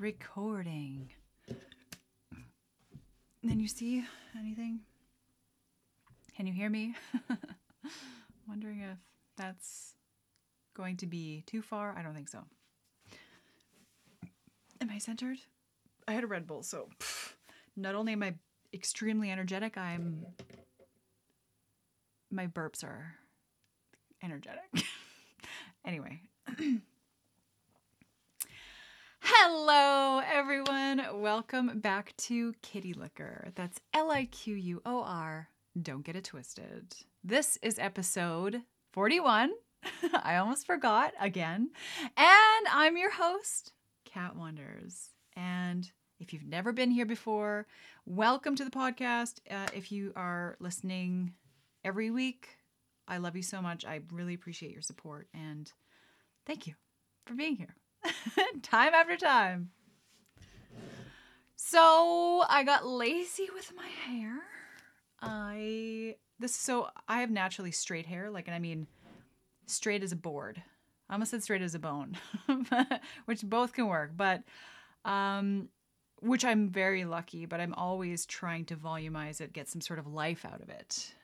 recording. Then you see anything? Can you hear me? Wondering if that's going to be too far. I don't think so. Am I centered? I had a Red Bull, so pff, not only am I extremely energetic, I'm. My burps are energetic. anyway. Hello, everyone. Welcome back to Kitty Liquor. That's L I Q U O R. Don't get it twisted. This is episode 41. I almost forgot again. And I'm your host, Cat Wonders. And if you've never been here before, welcome to the podcast. Uh, if you are listening every week, I love you so much. I really appreciate your support and thank you for being here time after time. So I got lazy with my hair. I this so I have naturally straight hair, like and I mean straight as a board. I almost said straight as a bone, which both can work, but um, which I'm very lucky, but I'm always trying to volumize it, get some sort of life out of it.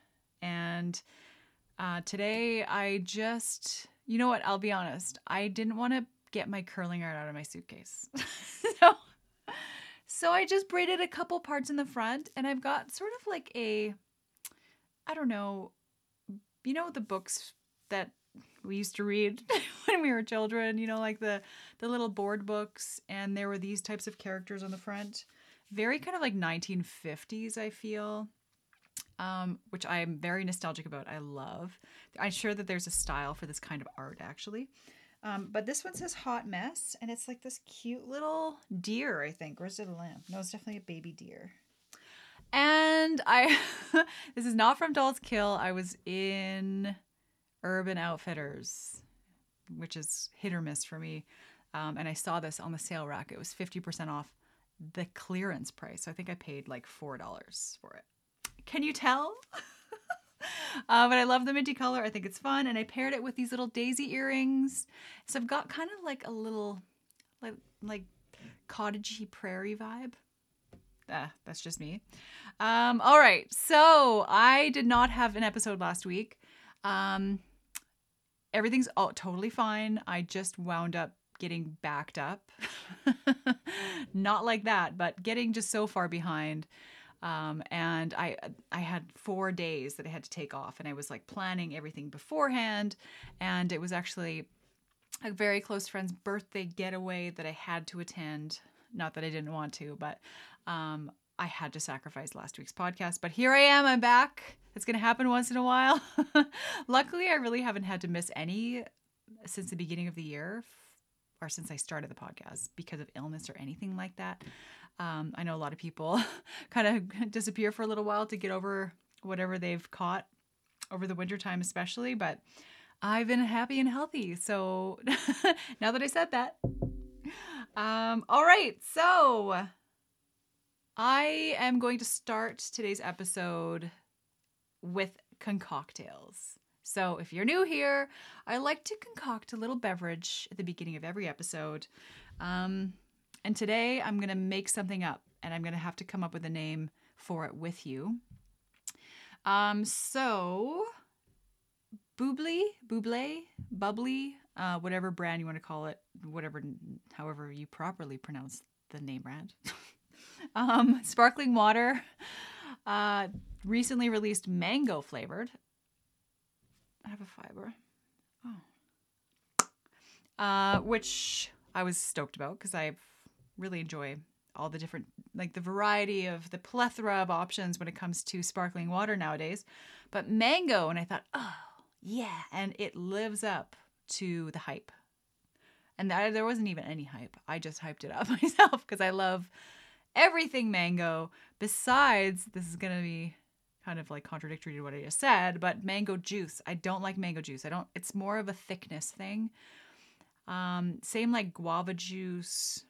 And uh, today I just, you know what, I'll be honest, I didn't want to get my curling iron out of my suitcase. so, so I just braided a couple parts in the front and I've got sort of like a, I don't know, you know, the books that we used to read when we were children, you know, like the the little board books and there were these types of characters on the front. Very kind of like 1950s, I feel. Um, which I am very nostalgic about. I love. I'm sure that there's a style for this kind of art actually. Um, but this one says hot mess and it's like this cute little deer, I think. Or is it a lamb? No, it's definitely a baby deer. And I this is not from Dolls Kill. I was in Urban Outfitters, which is hit or miss for me. Um, and I saw this on the sale rack. It was 50% off the clearance price. So I think I paid like $4 for it. Can you tell? uh, but I love the minty color. I think it's fun. And I paired it with these little daisy earrings. So I've got kind of like a little, like, like cottagey prairie vibe. Ah, that's just me. Um, all right. So I did not have an episode last week. Um, everything's all, totally fine. I just wound up getting backed up. Not like that, but getting just so far behind. Um, and I I had four days that I had to take off, and I was like planning everything beforehand. And it was actually a very close friend's birthday getaway that I had to attend. Not that I didn't want to, but um, I had to sacrifice last week's podcast. But here I am. I'm back. It's going to happen once in a while. Luckily, I really haven't had to miss any since the beginning of the year or since I started the podcast because of illness or anything like that. Um, I know a lot of people kind of disappear for a little while to get over whatever they've caught over the wintertime, especially, but I've been happy and healthy. So now that I said that, um, all right. So I am going to start today's episode with concoctails. So, if you're new here, I like to concoct a little beverage at the beginning of every episode. Um, and today I'm going to make something up and I'm going to have to come up with a name for it with you. Um, so, Bubbly, Buble, Bubbly, uh, whatever brand you want to call it, whatever, however you properly pronounce the name brand. um, sparkling water, uh, recently released mango flavored. I have a fiber. Oh. Uh, which I was stoked about because I really enjoy all the different, like the variety of the plethora of options when it comes to sparkling water nowadays. But mango, and I thought, oh, yeah. And it lives up to the hype. And there wasn't even any hype. I just hyped it up myself because I love everything mango. Besides, this is to be kind of like contradictory to what I just said, but mango juice. I don't like mango juice. I don't, it's more of a thickness thing. Um, same like guava juice.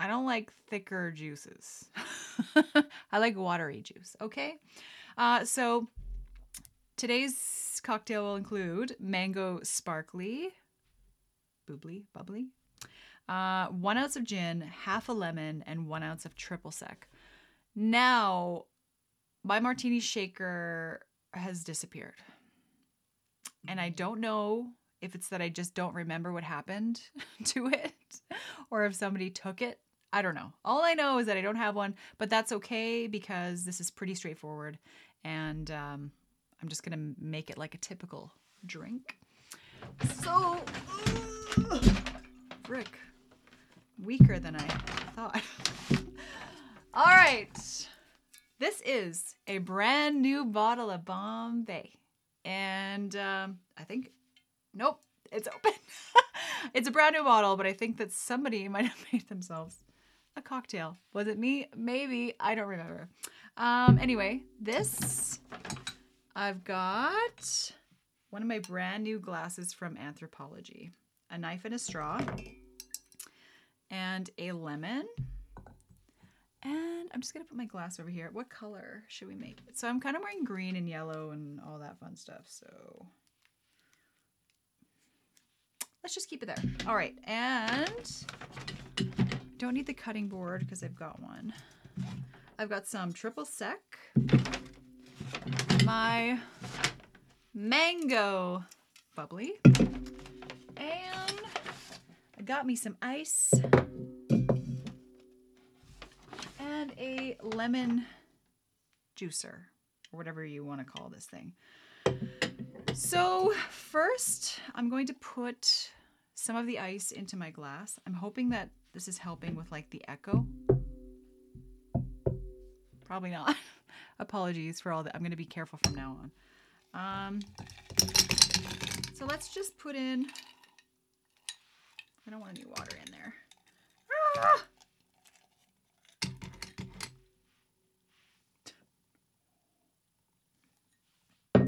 I don't like thicker juices. I like watery juice. Okay. Uh, so today's cocktail will include mango sparkly, bubbly, bubbly, Uh, one ounce of gin, half a lemon, and one ounce of triple sec. Now, my martini shaker has disappeared. And I don't know if it's that I just don't remember what happened to it or if somebody took it. I don't know. All I know is that I don't have one, but that's okay because this is pretty straightforward. And um, I'm just going to make it like a typical drink. So, ugh, frick. Weaker than I thought. All right. This is a brand new bottle of Bombay. And um, I think, nope, it's open. it's a brand new bottle, but I think that somebody might have made themselves a cocktail. Was it me? Maybe. I don't remember. Um, anyway, this I've got one of my brand new glasses from Anthropologie, a knife and a straw, and a lemon. And I'm just gonna put my glass over here. What color should we make it? So I'm kind of wearing green and yellow and all that fun stuff. So let's just keep it there. All right, and don't need the cutting board because I've got one. I've got some triple sec, my mango bubbly, and I got me some ice and a lemon juicer or whatever you want to call this thing. So, first, I'm going to put some of the ice into my glass. I'm hoping that this is helping with like the echo. Probably not. Apologies for all that. I'm going to be careful from now on. Um, so let's just put in. I don't want any water in there. Ah!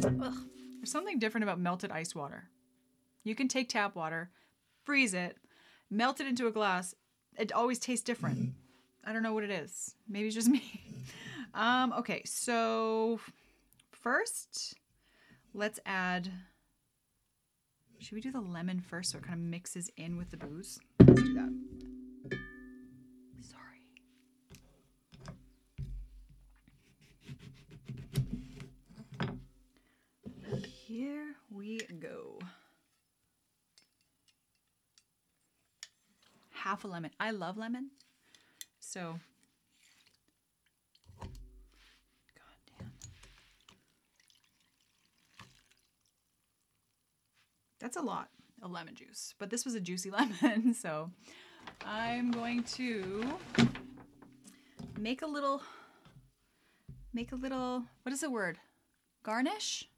Ugh. There's something different about melted ice water. You can take tap water, freeze it, melt it into a glass. It always tastes different. I don't know what it is. Maybe it's just me. Um, okay, so first, let's add. Should we do the lemon first so it kind of mixes in with the booze? Let's do that. Sorry. Here we go. Half a lemon. I love lemon. So. That's a lot of lemon juice, but this was a juicy lemon, so I'm going to make a little, make a little, what is the word? Garnish?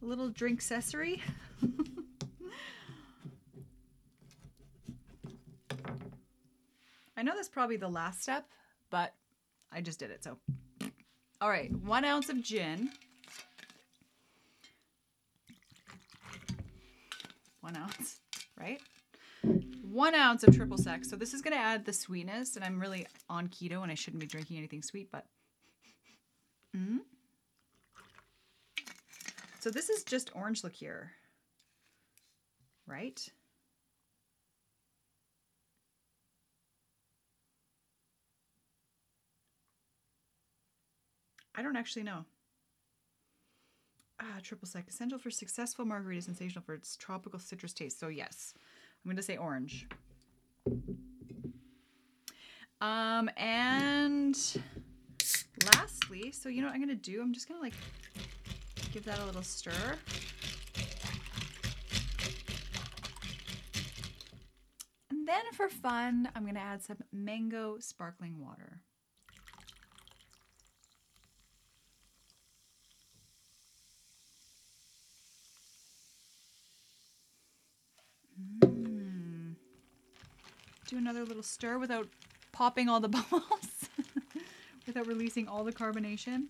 A little drink accessory. I know that's probably the last step, but I just did it. So, all right, one ounce of gin. One ounce, right? One ounce of triple sec. So this is gonna add the sweetness, and I'm really on keto, and I shouldn't be drinking anything sweet, but. Mm. So this is just orange liqueur, right? I don't actually know. Ah, triple sec. Essential for successful margarita, sensational for its tropical citrus taste. So yes, I'm going to say orange. Um, and lastly, so you know what I'm going to do? I'm just going to like give that a little stir. And then for fun, I'm going to add some mango sparkling water. Do another little stir without popping all the bubbles, without releasing all the carbonation.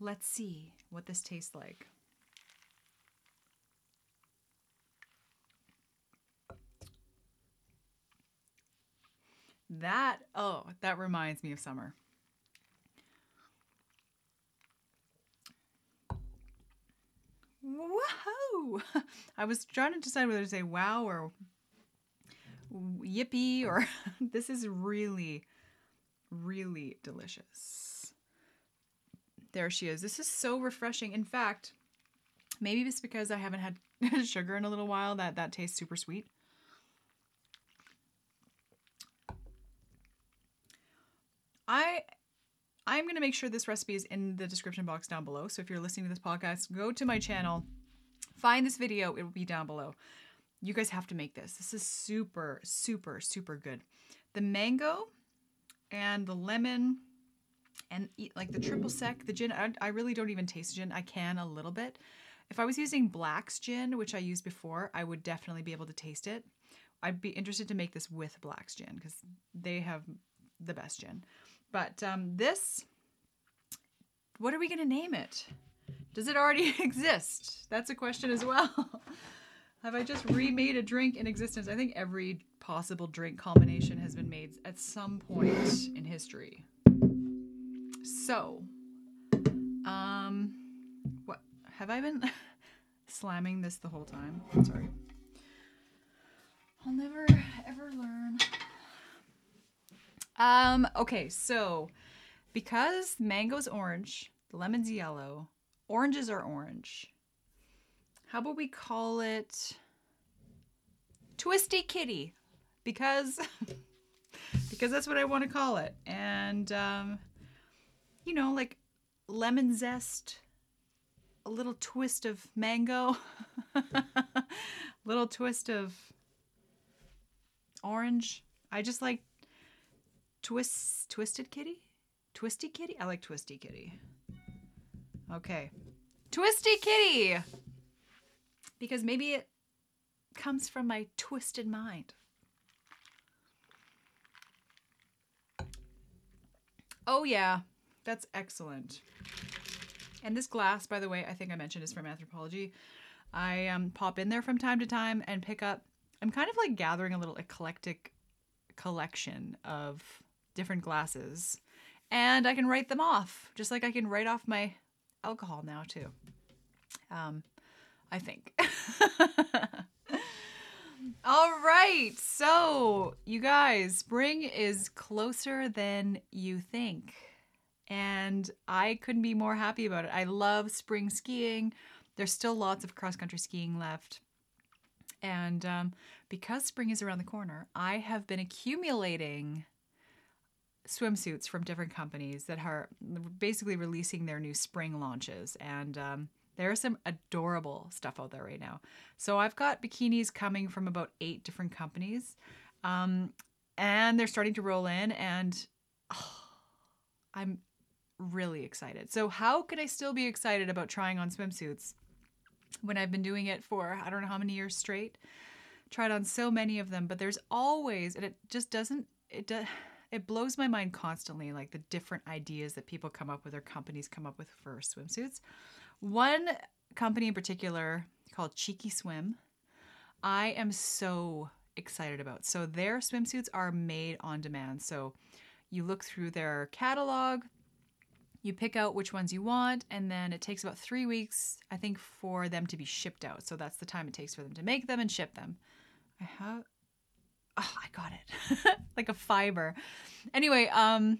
Let's see what this tastes like. That, oh, that reminds me of summer. Whoa! I was trying to decide whether to say wow or yippee or this is really, really delicious. There she is. This is so refreshing. In fact, maybe it's because I haven't had sugar in a little while that that tastes super sweet. I I'm going to make sure this recipe is in the description box down below. So if you're listening to this podcast, go to my channel, find this video, it will be down below. You guys have to make this. This is super, super, super good. The mango and the lemon and like the triple sec, the gin, I, I really don't even taste gin. I can a little bit. If I was using Black's gin, which I used before, I would definitely be able to taste it. I'd be interested to make this with Black's gin because they have the best gin. But um, this, what are we going to name it? Does it already exist? That's a question as well. Have I just remade a drink in existence? I think every possible drink combination has been made at some point in history. So, um, what have I been slamming this the whole time? Sorry. I'll never ever learn. Um, okay, so because mango's orange, the lemon's yellow, oranges are orange. How about we call it Twisty Kitty? Because because that's what I want to call it. And um, you know, like lemon zest, a little twist of mango, little twist of orange. I just like Twist Twisted Kitty? Twisty Kitty? I like Twisty Kitty. Okay. Twisty Kitty! Because maybe it comes from my twisted mind. Oh, yeah. That's excellent. And this glass, by the way, I think I mentioned is from Anthropologie. I um, pop in there from time to time and pick up. I'm kind of like gathering a little eclectic collection of different glasses and I can write them off, just like I can write off my alcohol now, too. Um, I think. All right. So, you guys, spring is closer than you think. And I couldn't be more happy about it. I love spring skiing. There's still lots of cross country skiing left. And um, because spring is around the corner, I have been accumulating swimsuits from different companies that are basically releasing their new spring launches. And um, there's some adorable stuff out there right now. So I've got bikinis coming from about eight different companies. Um, and they're starting to roll in, and oh, I'm really excited. So, how could I still be excited about trying on swimsuits when I've been doing it for I don't know how many years straight? Tried on so many of them, but there's always, and it just doesn't, it does it blows my mind constantly like the different ideas that people come up with or companies come up with for swimsuits one company in particular called cheeky swim i am so excited about so their swimsuits are made on demand so you look through their catalog you pick out which ones you want and then it takes about three weeks i think for them to be shipped out so that's the time it takes for them to make them and ship them i have oh, I got it. like a fiber. Anyway, um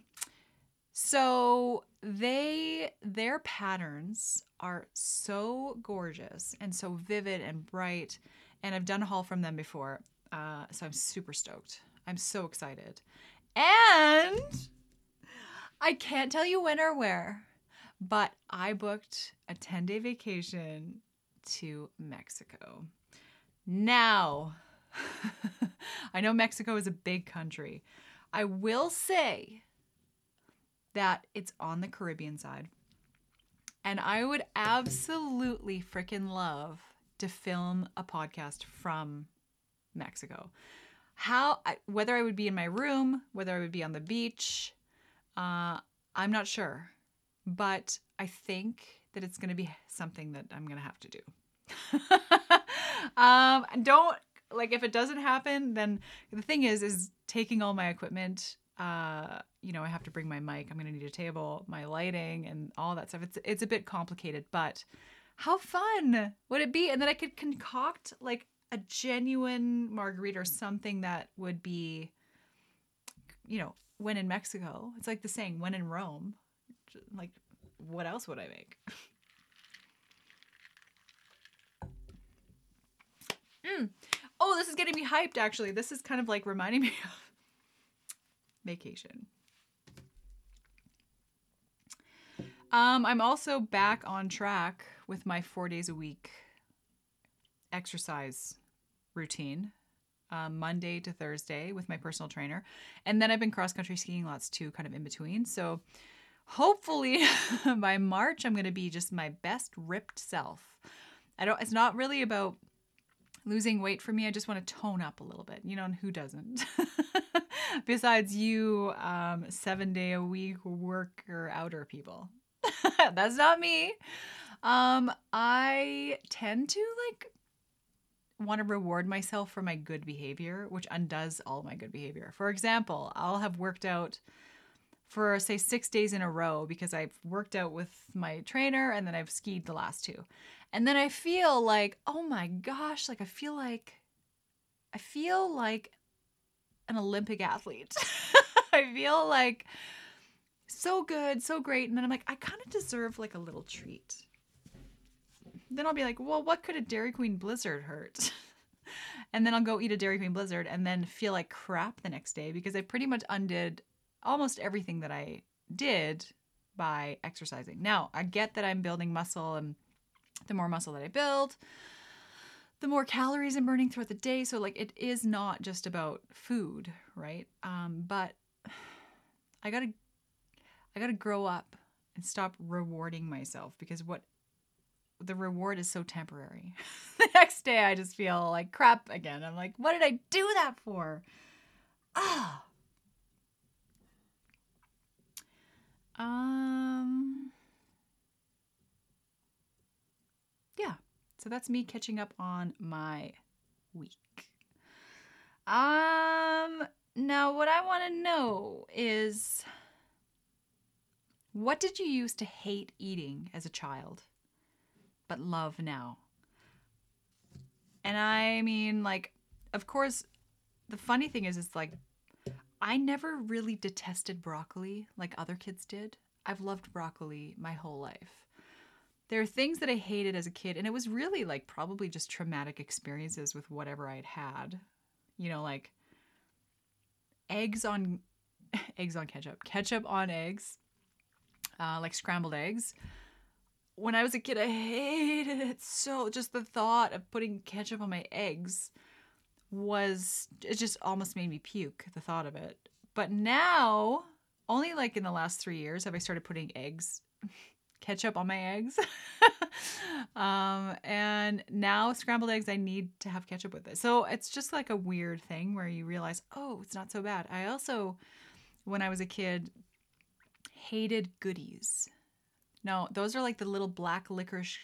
so they their patterns are so gorgeous and so vivid and bright and I've done a haul from them before. Uh so I'm super stoked. I'm so excited. And I can't tell you when or where, but I booked a 10-day vacation to Mexico. Now, I know Mexico is a big country. I will say that it's on the Caribbean side. And I would absolutely freaking love to film a podcast from Mexico. How, whether I would be in my room, whether I would be on the beach, uh, I'm not sure. But I think that it's going to be something that I'm going to have to do. um, don't like if it doesn't happen, then the thing is, is taking all my equipment. Uh, you know, I have to bring my mic. I'm gonna need a table, my lighting, and all that stuff. It's it's a bit complicated, but how fun would it be? And then I could concoct like a genuine margarita or something that would be, you know, when in Mexico. It's like the saying, when in Rome. Like, what else would I make? mm. Oh, this is getting me hyped actually. This is kind of like reminding me of vacation. Um, I'm also back on track with my four days a week exercise routine, um, Monday to Thursday with my personal trainer. And then I've been cross country skiing lots too, kind of in between. So hopefully by March, I'm going to be just my best ripped self. I don't, it's not really about losing weight for me. I just want to tone up a little bit, you know, and who doesn't? Besides you, um, seven day a week worker outer people. That's not me. Um, I tend to like want to reward myself for my good behavior, which undoes all my good behavior. For example, I'll have worked out for say 6 days in a row because I've worked out with my trainer and then I've skied the last two. And then I feel like, "Oh my gosh, like I feel like I feel like an Olympic athlete." I feel like so good, so great. And then I'm like, I kind of deserve like a little treat. Then I'll be like, well, what could a Dairy Queen Blizzard hurt? and then I'll go eat a Dairy Queen Blizzard and then feel like crap the next day because I pretty much undid almost everything that I did by exercising. Now, I get that I'm building muscle and the more muscle that I build, the more calories I'm burning throughout the day. So like it is not just about food, right? Um, but I gotta I gotta grow up and stop rewarding myself because what the reward is so temporary. the next day I just feel like crap again. I'm like, what did I do that for? Ah. Um Yeah. So that's me catching up on my week. Um now what I want to know is what did you used to hate eating as a child? but love now. And I mean, like, of course, the funny thing is, it's like, I never really detested broccoli like other kids did. I've loved broccoli my whole life. There are things that I hated as a kid, and it was really like probably just traumatic experiences with whatever I'd had. You know, like eggs on eggs on ketchup, ketchup on eggs, uh, like scrambled eggs when I was a kid, I hated it so. Just the thought of putting ketchup on my eggs was, it just almost made me puke, the thought of it. But now, only like in the last three years, have I started putting eggs, ketchup on my eggs. um, and now scrambled eggs, I need to have ketchup with it. So it's just like a weird thing where you realize, oh, it's not so bad. I also, when I was a kid, hated goodies. No, those are like the little black licorice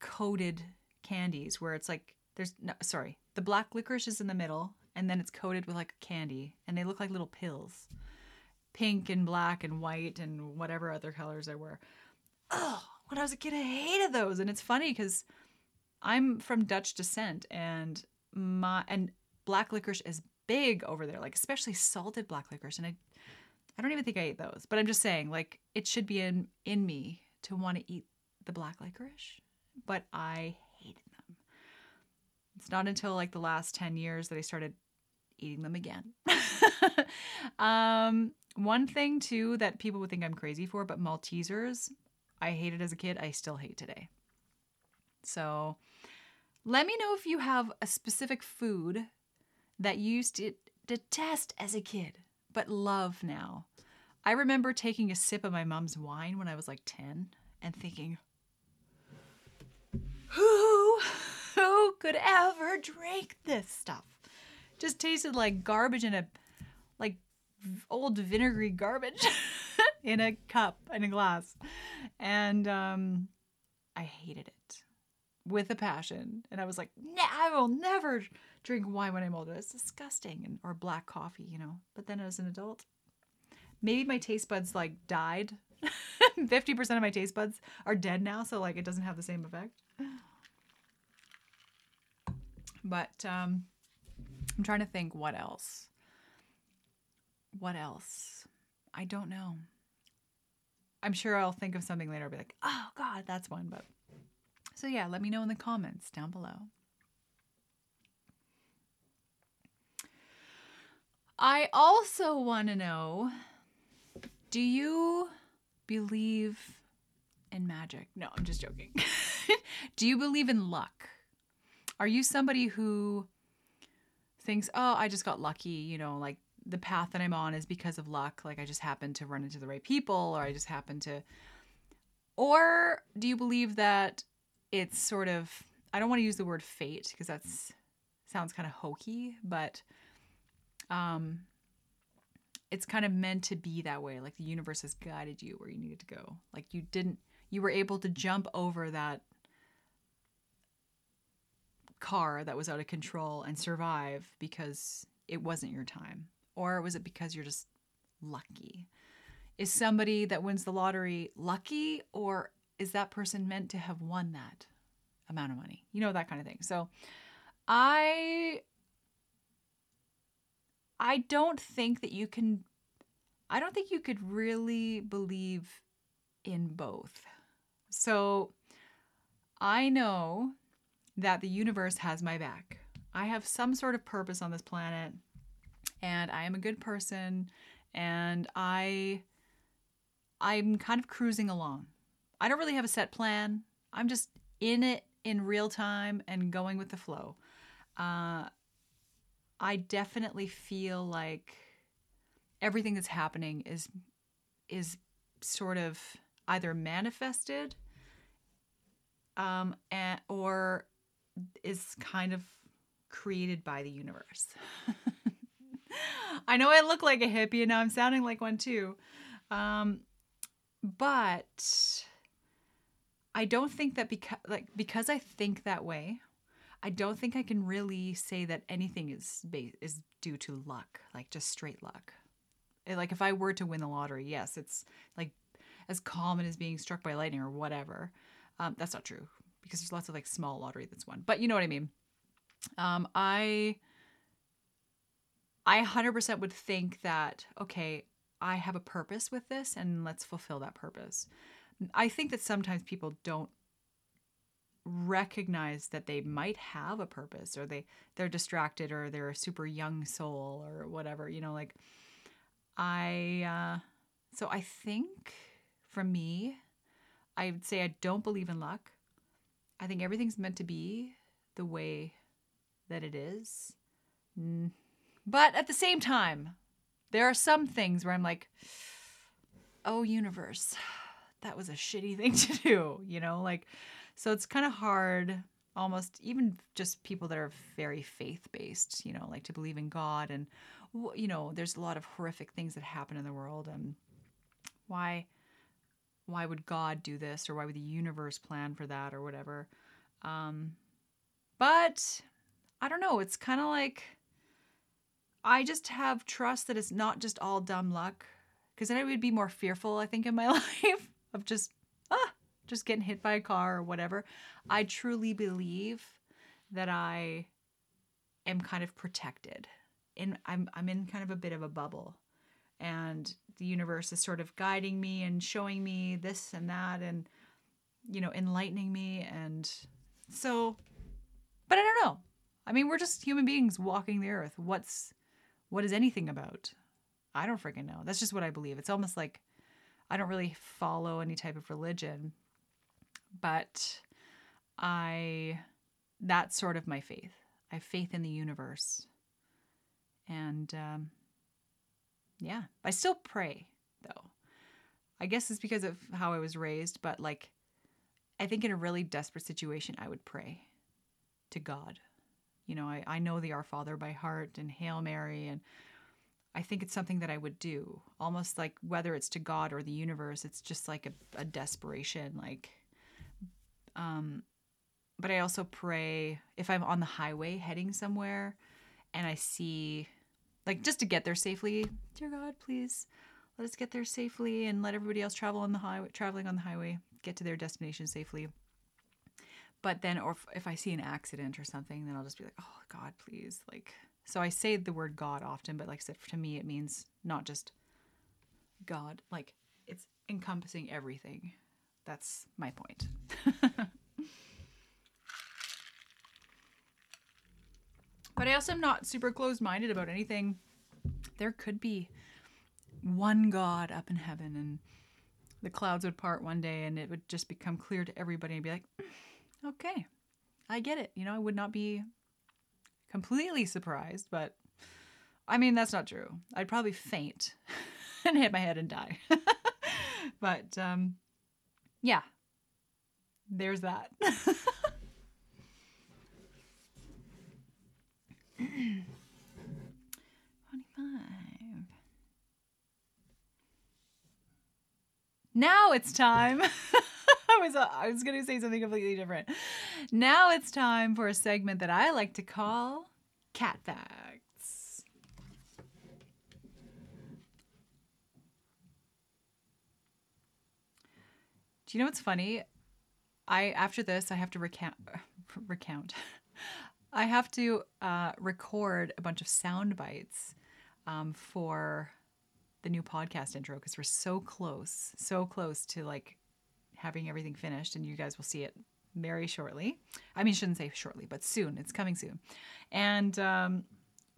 coated candies where it's like there's no sorry, the black licorice is in the middle and then it's coated with like candy and they look like little pills. Pink and black and white and whatever other colors there were. Oh, when I was a kid I hated those and it's funny cuz I'm from Dutch descent and my and black licorice is big over there, like especially salted black licorice and I I don't even think I ate those, but I'm just saying, like, it should be in in me to want to eat the black licorice, but I hated them. It's not until like the last 10 years that I started eating them again. um, one thing too that people would think I'm crazy for, but Maltesers, I hated as a kid, I still hate today. So let me know if you have a specific food that you used to detest as a kid, but love now. I remember taking a sip of my mom's wine when I was like 10 and thinking, who, who could ever drink this stuff? Just tasted like garbage in a, like old vinegary garbage in a cup, in a glass. And um, I hated it with a passion. And I was like, I will never drink wine when I'm older. It's disgusting. And, or black coffee, you know. But then as an adult, maybe my taste buds like died. 50% of my taste buds are dead now, so like it doesn't have the same effect. But um, I'm trying to think what else. What else? I don't know. I'm sure I'll think of something later. I'll be like, oh, God, that's one. But so, yeah, let me know in the comments down below. I also want to know do you believe in magic? No, I'm just joking. do you believe in luck? Are you somebody who thinks, oh, I just got lucky, you know, like the path that I'm on is because of luck, like I just happened to run into the right people or I just happened to. Or do you believe that it's sort of, I don't want to use the word fate because that's sounds kind of hokey, but um, it's kind of meant to be that way. Like the universe has guided you where you needed to go. Like you didn't, you were able to jump over that car that was out of control and survive because it wasn't your time? Or was it because you're just lucky? Is somebody that wins the lottery lucky or is that person meant to have won that amount of money? You know, that kind of thing. So I I don't think that you can I don't think you could really believe in both. So I know that the universe has my back. I have some sort of purpose on this planet and I am a good person and I I'm kind of cruising along. I don't really have a set plan. I'm just in it in real time and going with the flow. Uh, I definitely feel like everything that's happening is is sort of either manifested um, and, or is kind of created by the universe. I know I look like a hippie and now I'm sounding like one too. Um, but I don't think that because like because I think that way, I don't think I can really say that anything is ba- is due to luck, like just straight luck. It, like if I were to win the lottery, yes, it's like as common as being struck by lightning or whatever. Um, that's not true because there's lots of like small lottery that's won, but you know what I mean. Um, I I 100% would think that okay, I have a purpose with this, and let's fulfill that purpose. I think that sometimes people don't recognize that they might have a purpose or they they're distracted or they're a super young soul or whatever you know like i uh so i think for me i would say i don't believe in luck. I think everything's meant to be the way that it is. But at the same time there are some things where i'm like oh universe that was a shitty thing to do you know like so it's kind of hard, almost even just people that are very faith based, you know, like to believe in God. And, you know, there's a lot of horrific things that happen in the world. And why, why would God do this? Or why would the universe plan for that or whatever? Um, but I don't know. It's kind of like I just have trust that it's not just all dumb luck. Because then I would be more fearful, I think, in my life of just, ah, just getting hit by a car or whatever. I truly believe that I am kind of protected. And I'm I'm in kind of a bit of a bubble. And the universe is sort of guiding me and showing me this and that and you know, enlightening me and so but I don't know. I mean, we're just human beings walking the earth. What's what is anything about? I don't freaking know. That's just what I believe. It's almost like I don't really follow any type of religion, but I that's sort of my faith. I have faith in the universe, and um, yeah, I still pray though. I guess it's because of how I was raised, but like, I think in a really desperate situation, I would pray to God. You know, I, I know the Our Father by heart and Hail Mary, and I think it's something that I would do. Almost like whether it's to God or the universe, it's just like a, a desperation, like um, but I also pray if I'm on the highway heading somewhere and I see, like, just to get there safely, dear God, please let us get there safely and let everybody else travel on the highway, traveling on the highway, get to their destination safely. but then or if, if I see an accident or something, then I'll just be like, "Oh God, please!" Like, so I say the word God often, but like I said, to me, it means not just God. Like, it's encompassing everything. That's my point. but I also am not super closed-minded about anything. There could be one God up in heaven, and the clouds would part one day, and it would just become clear to everybody, and be like okay, I get it. You know, I would not be completely surprised, but I mean, that's not true. I'd probably faint and hit my head and die. but um, yeah, there's that. Twenty-five. Now it's time. I was uh, I was going to say something completely different. Now it's time for a segment that I like to call Cat Facts. Do you know what's funny? I after this I have to recount recount. I have to uh, record a bunch of sound bites um, for the new podcast intro because we're so close, so close to like having everything finished, and you guys will see it very shortly. I mean, shouldn't say shortly, but soon. It's coming soon. And, um,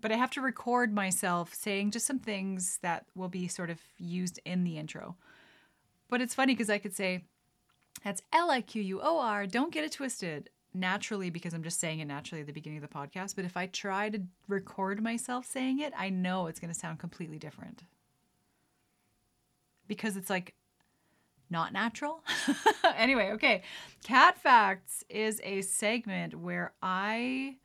but I have to record myself saying just some things that will be sort of used in the intro. But it's funny because I could say, that's L I Q U O R, don't get it twisted naturally because I'm just saying it naturally at the beginning of the podcast. But if I try to record myself saying it, I know it's going to sound completely different. Because it's like not natural. anyway, okay. Cat Facts is a segment where I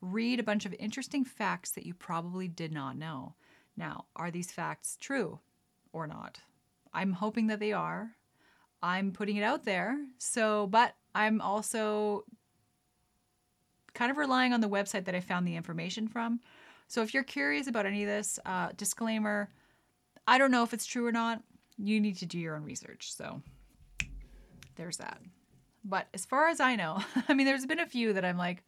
read a bunch of interesting facts that you probably did not know. Now, are these facts true or not? I'm hoping that they are. I'm putting it out there. So, but I'm also kind of relying on the website that I found the information from. So, if you're curious about any of this, uh, disclaimer I don't know if it's true or not you need to do your own research. So there's that. But as far as I know, I mean, there's been a few that I'm like,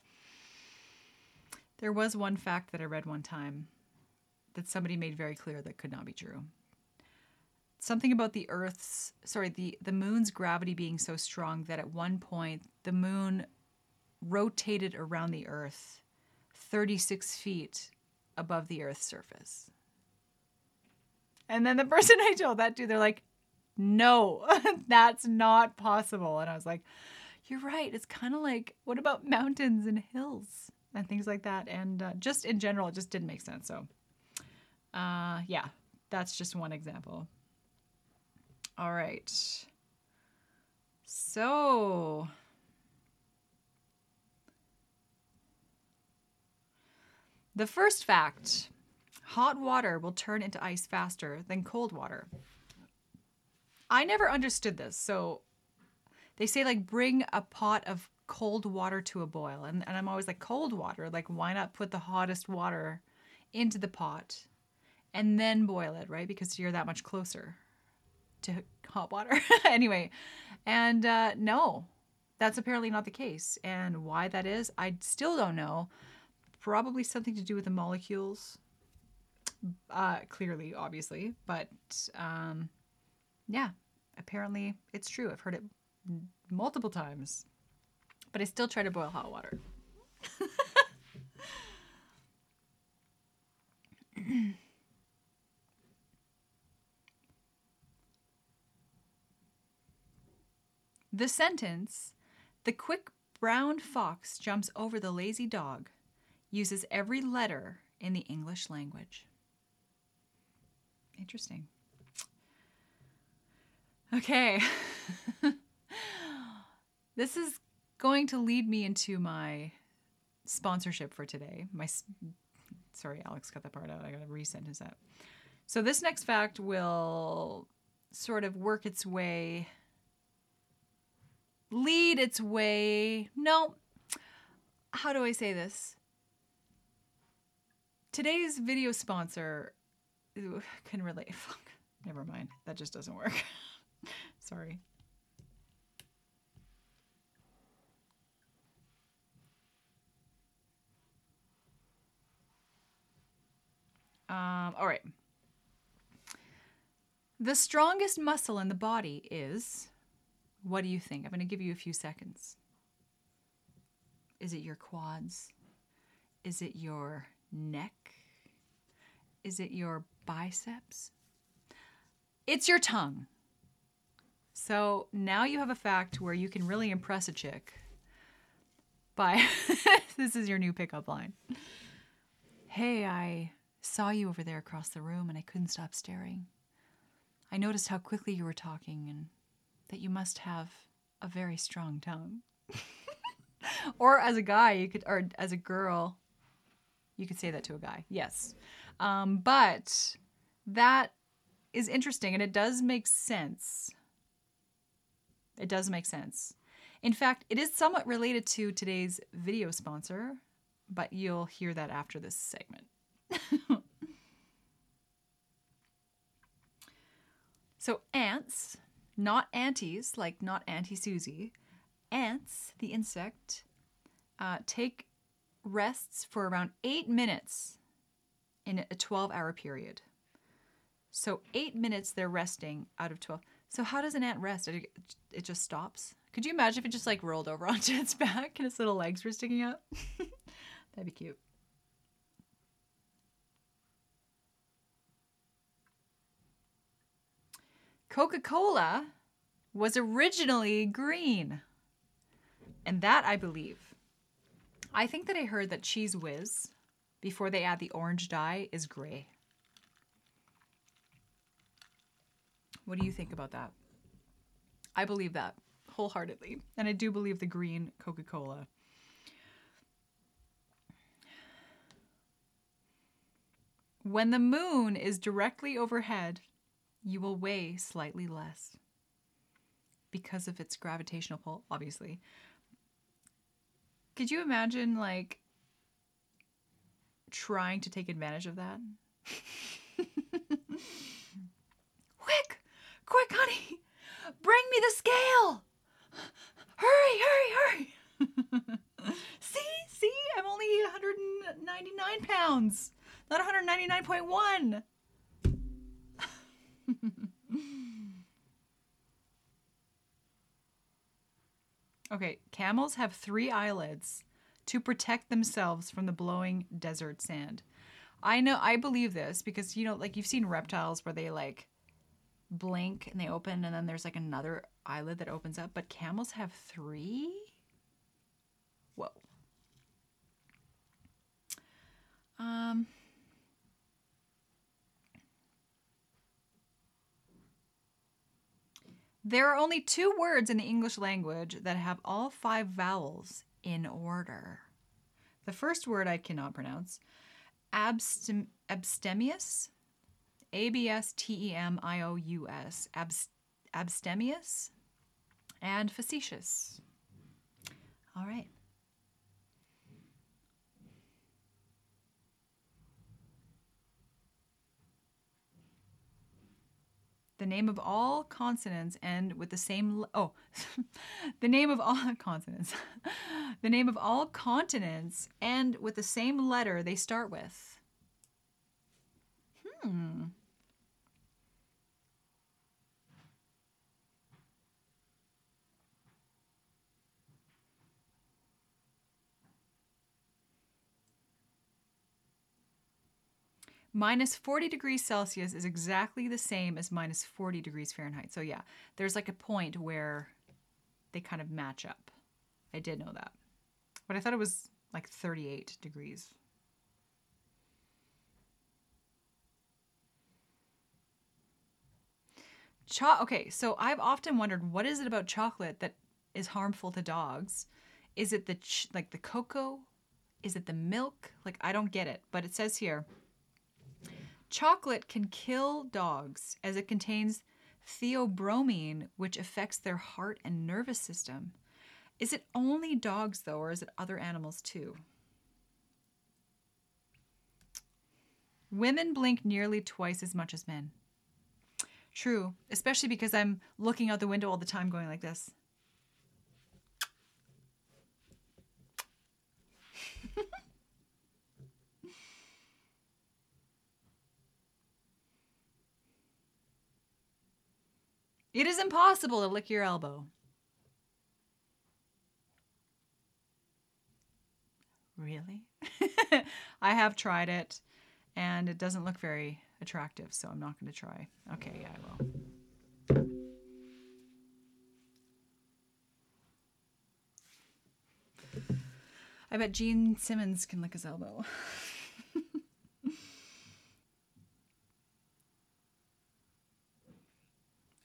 there was one fact that I read one time that somebody made very clear that could not be true. Something about the Earth's, sorry, the, the moon's gravity being so strong that at one point the moon rotated around the Earth 36 feet above the Earth's surface. And then the person I told that to, they're like, no, that's not possible. And I was like, you're right. It's kind of like, what about mountains and hills and things like that? And uh, just in general, it just didn't make sense. So, uh, yeah, that's just one example. All right. So, the first fact hot water will turn into ice faster than cold water. I never understood this. So they say, like, bring a pot of cold water to a boil. And, and I'm always like, cold water? Like, why not put the hottest water into the pot and then boil it, right? Because you're that much closer to hot water. anyway, and uh, no, that's apparently not the case. And why that is, I still don't know. Probably something to do with the molecules uh, clearly, obviously, but um, yeah, apparently it's true. I've heard it multiple times, but I still try to boil hot water. the sentence, the quick brown fox jumps over the lazy dog, uses every letter in the English language. Interesting. Okay. this is going to lead me into my sponsorship for today. My sorry, Alex cut that part out. I got to resentence that. So this next fact will sort of work its way lead its way. No, how do I say this? Today's video sponsor can relate. Fuck, never mind. That just doesn't work. Sorry. Um, all right. The strongest muscle in the body is what do you think? I'm going to give you a few seconds. Is it your quads? Is it your neck? Is it your biceps? It's your tongue. So now you have a fact where you can really impress a chick by this is your new pickup line. Hey, I saw you over there across the room and I couldn't stop staring. I noticed how quickly you were talking and that you must have a very strong tongue. or as a guy, you could, or as a girl, you could say that to a guy. Yes. Um, but that is interesting and it does make sense. It does make sense. In fact, it is somewhat related to today's video sponsor, but you'll hear that after this segment. so, ants, not aunties, like not Auntie Susie, ants, the insect, uh, take rests for around eight minutes in a 12 hour period. So, eight minutes they're resting out of 12. So, how does an ant rest? It, it just stops? Could you imagine if it just like rolled over onto its back and its little legs were sticking out? That'd be cute. Coca Cola was originally green. And that I believe. I think that I heard that Cheez Whiz, before they add the orange dye, is gray. What do you think about that? I believe that wholeheartedly. And I do believe the green Coca Cola. When the moon is directly overhead, you will weigh slightly less because of its gravitational pull, obviously. Could you imagine, like, trying to take advantage of that? quick, quick, honey, bring me the scale. Hurry, hurry, hurry. see, see, I'm only 199 pounds, not 199.1. okay, camels have three eyelids to protect themselves from the blowing desert sand. I know, I believe this because, you know, like you've seen reptiles where they like blink and they open and then there's like another eyelid that opens up, but camels have three? Whoa. Um, There are only two words in the English language that have all five vowels in order. The first word I cannot pronounce abstem- abstemious, A B S T E M I O U S, abstemious, and facetious. All right. The name of all consonants end with the same oh the name of all consonants. The name of all continents end with the same letter they start with. Hmm minus 40 degrees Celsius is exactly the same as minus 40 degrees Fahrenheit. So, yeah, there's like a point where they kind of match up. I did know that. But I thought it was like 38 degrees. Cho- okay, so I've often wondered what is it about chocolate that is harmful to dogs? Is it the ch- like the cocoa? Is it the milk? Like I don't get it, but it says here Chocolate can kill dogs as it contains theobromine, which affects their heart and nervous system. Is it only dogs, though, or is it other animals too? Women blink nearly twice as much as men. True, especially because I'm looking out the window all the time going like this. It is impossible to lick your elbow. Really? I have tried it and it doesn't look very attractive, so I'm not going to try. Okay, yeah, I will. I bet Gene Simmons can lick his elbow.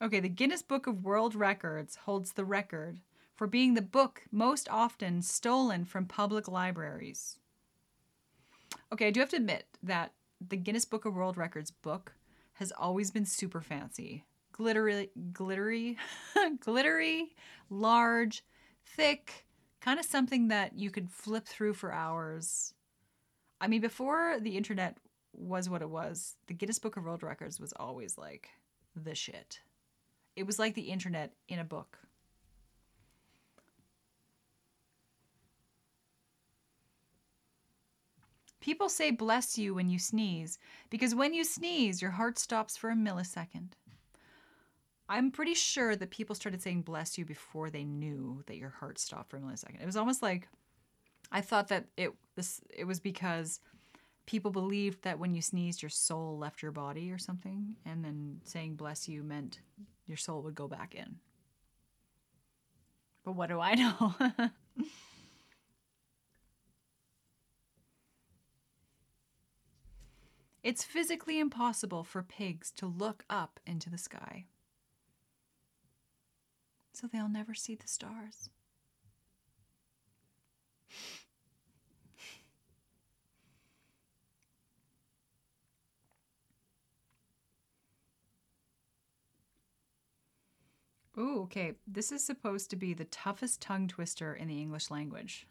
okay, the Guinness Book of World Records holds the record for being the book most often stolen from public libraries. Okay, I do have to admit that the Guinness Book of World Records book has always been super fancy. Glittery, glittery, glittery, large, thick, kind of something that you could flip through for hours. I mean, before the internet was what it was, the Guinness Book of World Records was always like the shit. It was like the internet in a book. People say bless you when you sneeze because when you sneeze, your heart stops for a millisecond. I'm pretty sure that people started saying bless you before they knew that your heart stopped for a millisecond. It was almost like I thought that it this it was because people believed that when you sneezed your soul left your body or something and then saying bless you meant your soul would go back in. But what do I know? It's physically impossible for pigs to look up into the sky. So they'll never see the stars. Okay. This is supposed to be the toughest tongue twister in the English language.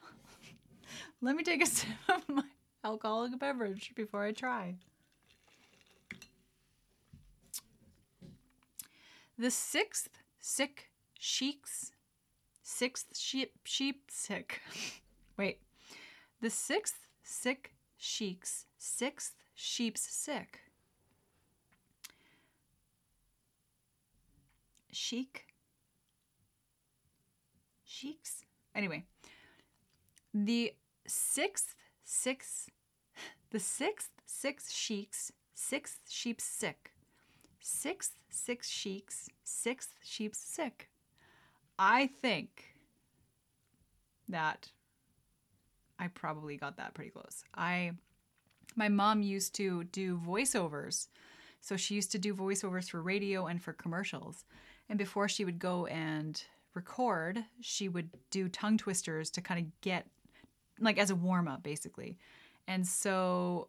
Let me take a sip of my alcoholic beverage before I try. The sixth sick sheiks, sixth sheep sheep sick. Wait, the sixth sick sheiks, sixth sheep's sick. Sheik. Sheiks. Anyway, the sixth six, the sixth six sheiks, sixth sheep's sick sixth six sheiks, sixth sheep's sick. I think that I probably got that pretty close. I my mom used to do voiceovers. So she used to do voiceovers for radio and for commercials. And before she would go and record, she would do tongue twisters to kind of get like as a warm up basically. And so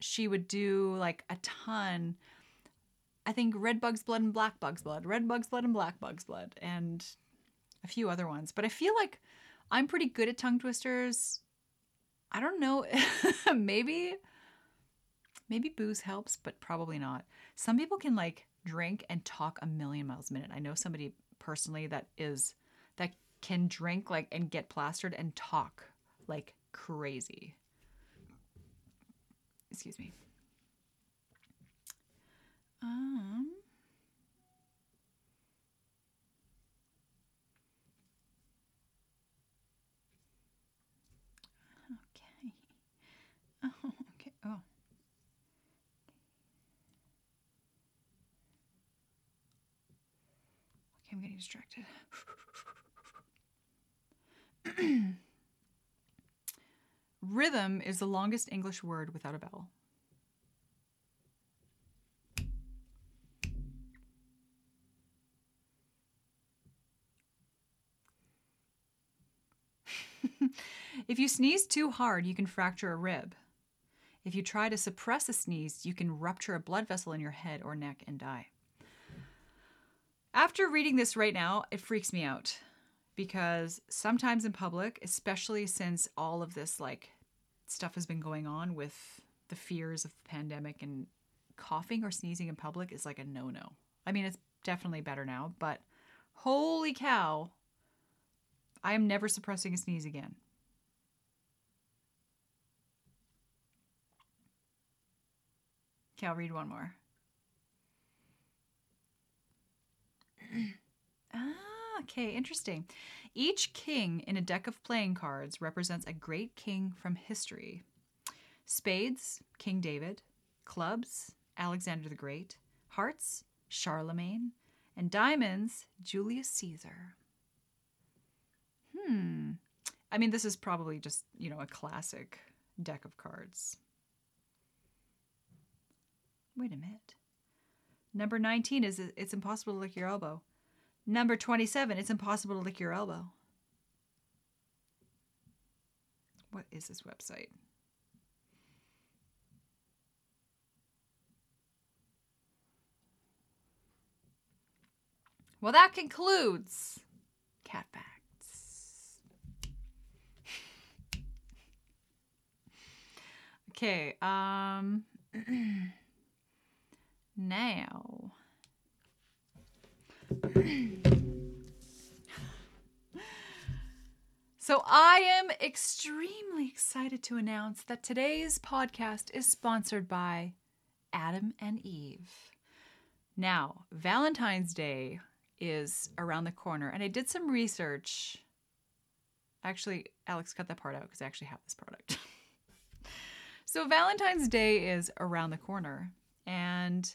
she would do like a ton I think red bug's blood and black bug's blood, red bug's blood and black bug's blood, and a few other ones. But I feel like I'm pretty good at tongue twisters. I don't know, maybe maybe booze helps, but probably not. Some people can like drink and talk a million miles a minute. I know somebody personally that is that can drink like and get plastered and talk like crazy. Excuse me. Um. Okay. Oh. Okay, I'm getting distracted. Rhythm is the longest English word without a vowel. if you sneeze too hard, you can fracture a rib. If you try to suppress a sneeze, you can rupture a blood vessel in your head or neck and die. After reading this right now, it freaks me out because sometimes in public, especially since all of this like stuff has been going on with the fears of the pandemic and coughing or sneezing in public is like a no-no. I mean, it's definitely better now, but holy cow, I am never suppressing a sneeze again. Okay, I'll read one more. ah, okay, interesting. Each king in a deck of playing cards represents a great king from history. Spades, King David. Clubs, Alexander the Great. Hearts, Charlemagne. And diamonds, Julius Caesar. Hmm. I mean, this is probably just, you know, a classic deck of cards. Wait a minute. Number 19 is it's impossible to lick your elbow. Number 27, it's impossible to lick your elbow. What is this website? Well, that concludes cat facts. okay, um now So, I am extremely excited to announce that today's podcast is sponsored by Adam and Eve. Now, Valentine's Day is around the corner, and I did some research. Actually, Alex, cut that part out because I actually have this product. so, Valentine's Day is around the corner, and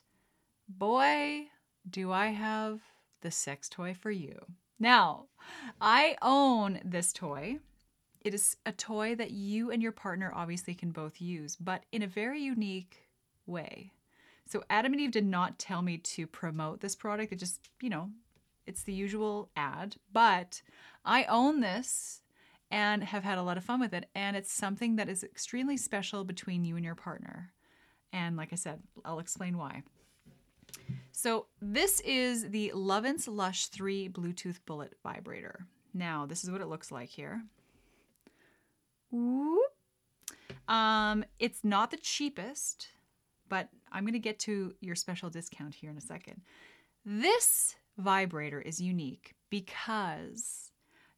boy, do I have the sex toy for you. Now, I own this toy. It is a toy that you and your partner obviously can both use, but in a very unique way. So, Adam and Eve did not tell me to promote this product. It just, you know, it's the usual ad, but I own this and have had a lot of fun with it. And it's something that is extremely special between you and your partner. And like I said, I'll explain why. So this is the Lovense Lush 3 Bluetooth Bullet Vibrator. Now, this is what it looks like here. Ooh. Um, it's not the cheapest, but I'm going to get to your special discount here in a second. This vibrator is unique because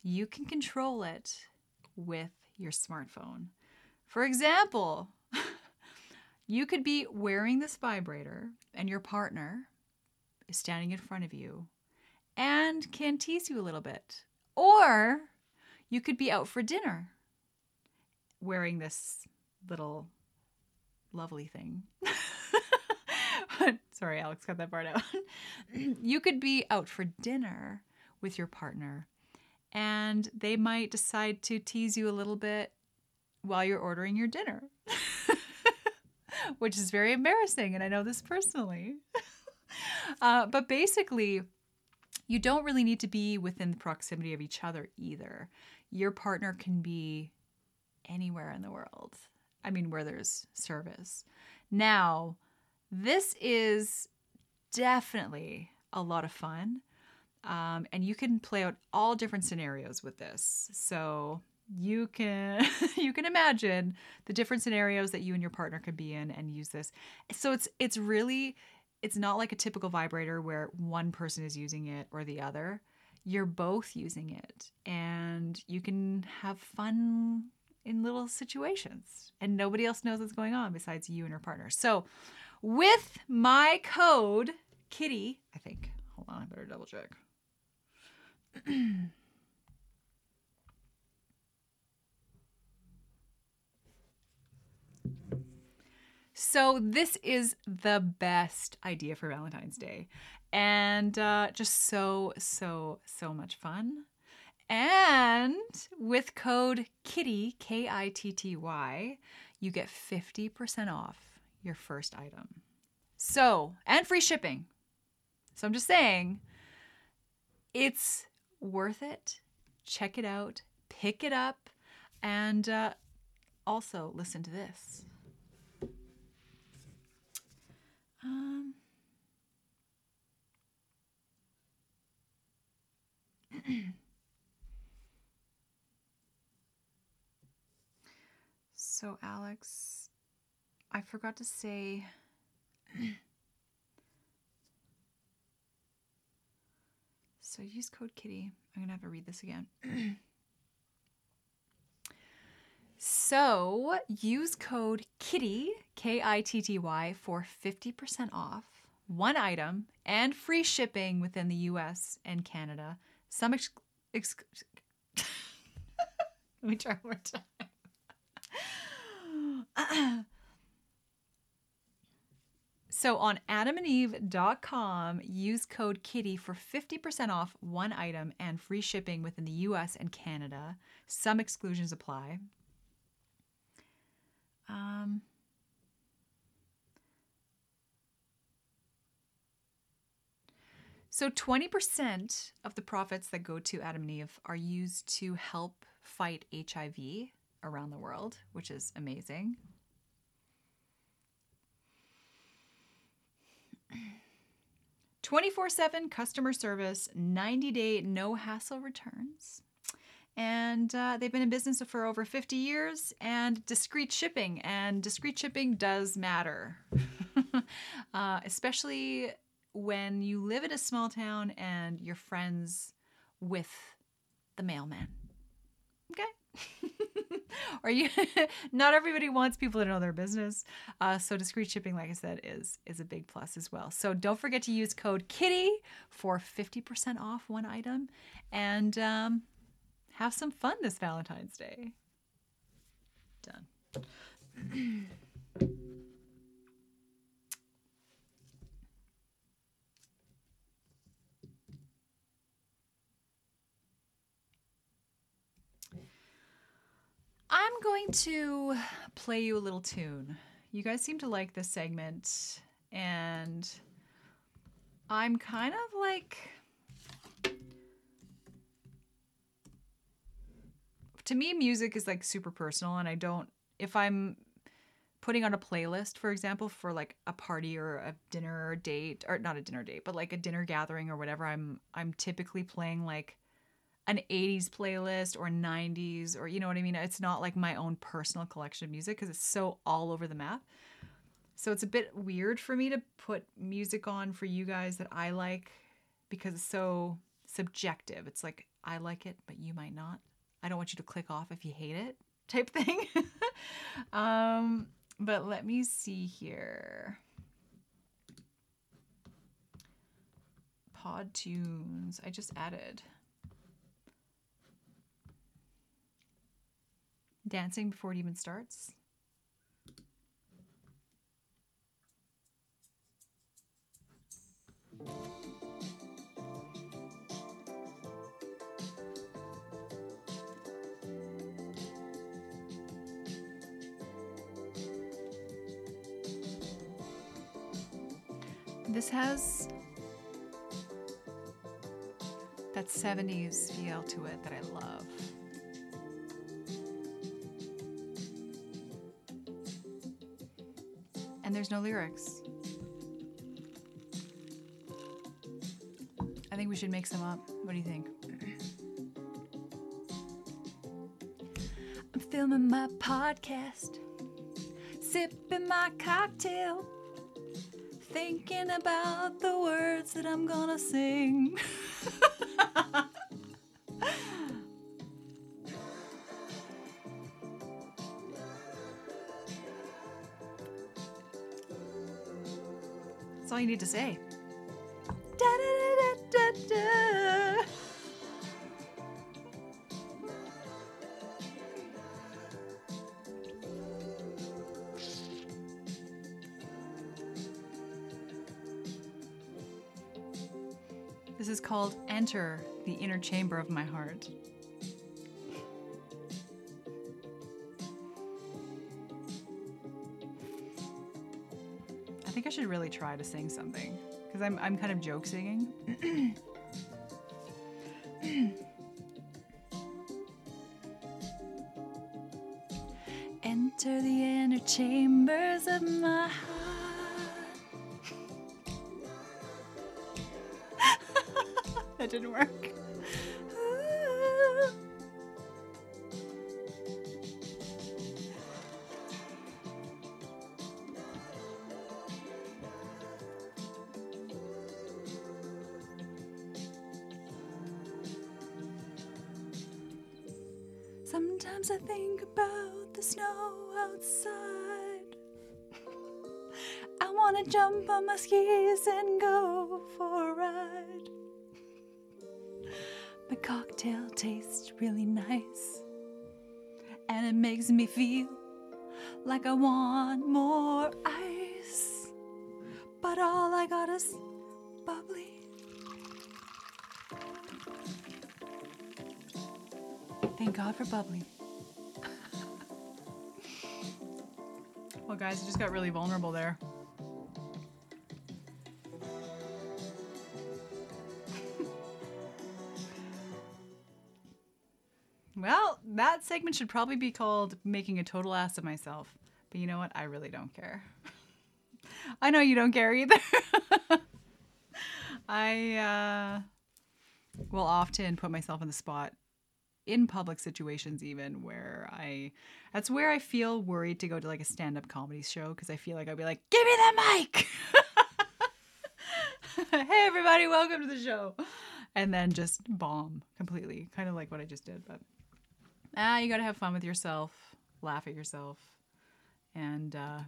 you can control it with your smartphone. For example, you could be wearing this vibrator and your partner is standing in front of you and can tease you a little bit. Or you could be out for dinner wearing this little lovely thing. Sorry, Alex, cut that part out. you could be out for dinner with your partner and they might decide to tease you a little bit while you're ordering your dinner, which is very embarrassing. And I know this personally. uh, but basically, you don't really need to be within the proximity of each other either. Your partner can be anywhere in the world. I mean, where there's service. Now, this is definitely a lot of fun. Um, and you can play out all different scenarios with this. So you can you can imagine the different scenarios that you and your partner could be in and use this. So it's it's really it's not like a typical vibrator where one person is using it or the other. You're both using it and you can have fun in little situations and nobody else knows what's going on besides you and your partner. So with my code Kitty, I think. Hold on, I better double check. So this is the best idea for Valentine's Day, and uh, just so so so much fun. And with code Kitty K I T T Y, you get fifty percent off your first item. So, and free shipping. So I'm just saying, it's worth it. Check it out, pick it up, and uh, also listen to this. Um, so, Alex, I forgot to say so use code kitty. I'm going to have to read this again. so use code kitty, K I T T Y, for 50% off one item and free shipping within the US and Canada. Some ex- ex- Let me try one more time. so on adamandeve.com, use code KITTY for 50% off one item and free shipping within the US and Canada. Some exclusions apply. Um, so 20% of the profits that go to Adam and Eve are used to help fight HIV around the world, which is amazing. Twenty-four seven customer service, ninety day no hassle returns, and uh, they've been in business for over fifty years. And discreet shipping, and discreet shipping does matter, uh, especially when you live in a small town and you're friends with the mailman. Okay. or you not everybody wants people to know their business uh, so discreet shipping like i said is is a big plus as well so don't forget to use code kitty for 50% off one item and um, have some fun this valentine's day done I'm going to play you a little tune. You guys seem to like this segment, and I'm kind of like. To me, music is like super personal, and I don't. If I'm putting on a playlist, for example, for like a party or a dinner date, or not a dinner date, but like a dinner gathering or whatever, I'm I'm typically playing like an 80s playlist or 90s or you know what I mean? It's not like my own personal collection of music because it's so all over the map. So it's a bit weird for me to put music on for you guys that I like because it's so subjective. It's like I like it, but you might not. I don't want you to click off if you hate it type thing. um, but let me see here. Pod tunes. I just added. dancing before it even starts. This has that 70s feel to it that I love. and there's no lyrics. I think we should make some up. What do you think? I'm filming my podcast, sipping my cocktail, thinking about the words that I'm gonna sing. That's all you need to say. Enter the Inner Chamber of My Heart. I think I should really try to sing something because I'm, I'm kind of joke singing. like I want more ice. But all I got is bubbly. Thank God for bubbly. well, guys, I just got really vulnerable there. Well, that segment should probably be called Making a Total Ass of Myself. But you know what? I really don't care. I know you don't care either. I uh, will often put myself in the spot in public situations even where I that's where I feel worried to go to like a stand-up comedy show because I feel like I'd be like, "Give me the mic." hey everybody, welcome to the show. And then just bomb completely, kind of like what I just did, but ah, you got to have fun with yourself, laugh at yourself. And uh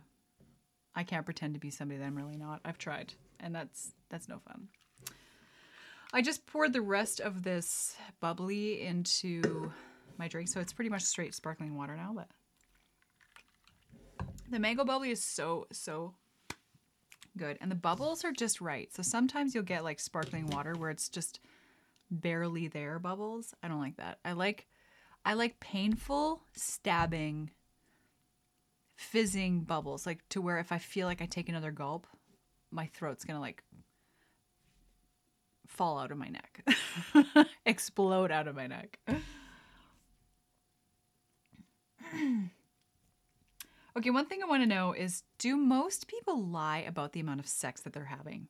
I can't pretend to be somebody that I'm really not. I've tried, and that's that's no fun. I just poured the rest of this bubbly into my drink, so it's pretty much straight sparkling water now. But the mango bubbly is so so good, and the bubbles are just right. So sometimes you'll get like sparkling water where it's just barely there bubbles. I don't like that. I like I like painful stabbing fizzing bubbles like to where if I feel like I take another gulp, my throat's to like fall out of my neck, explode out of my neck. okay, one thing I want to know is do most people lie about the amount of sex that they're having?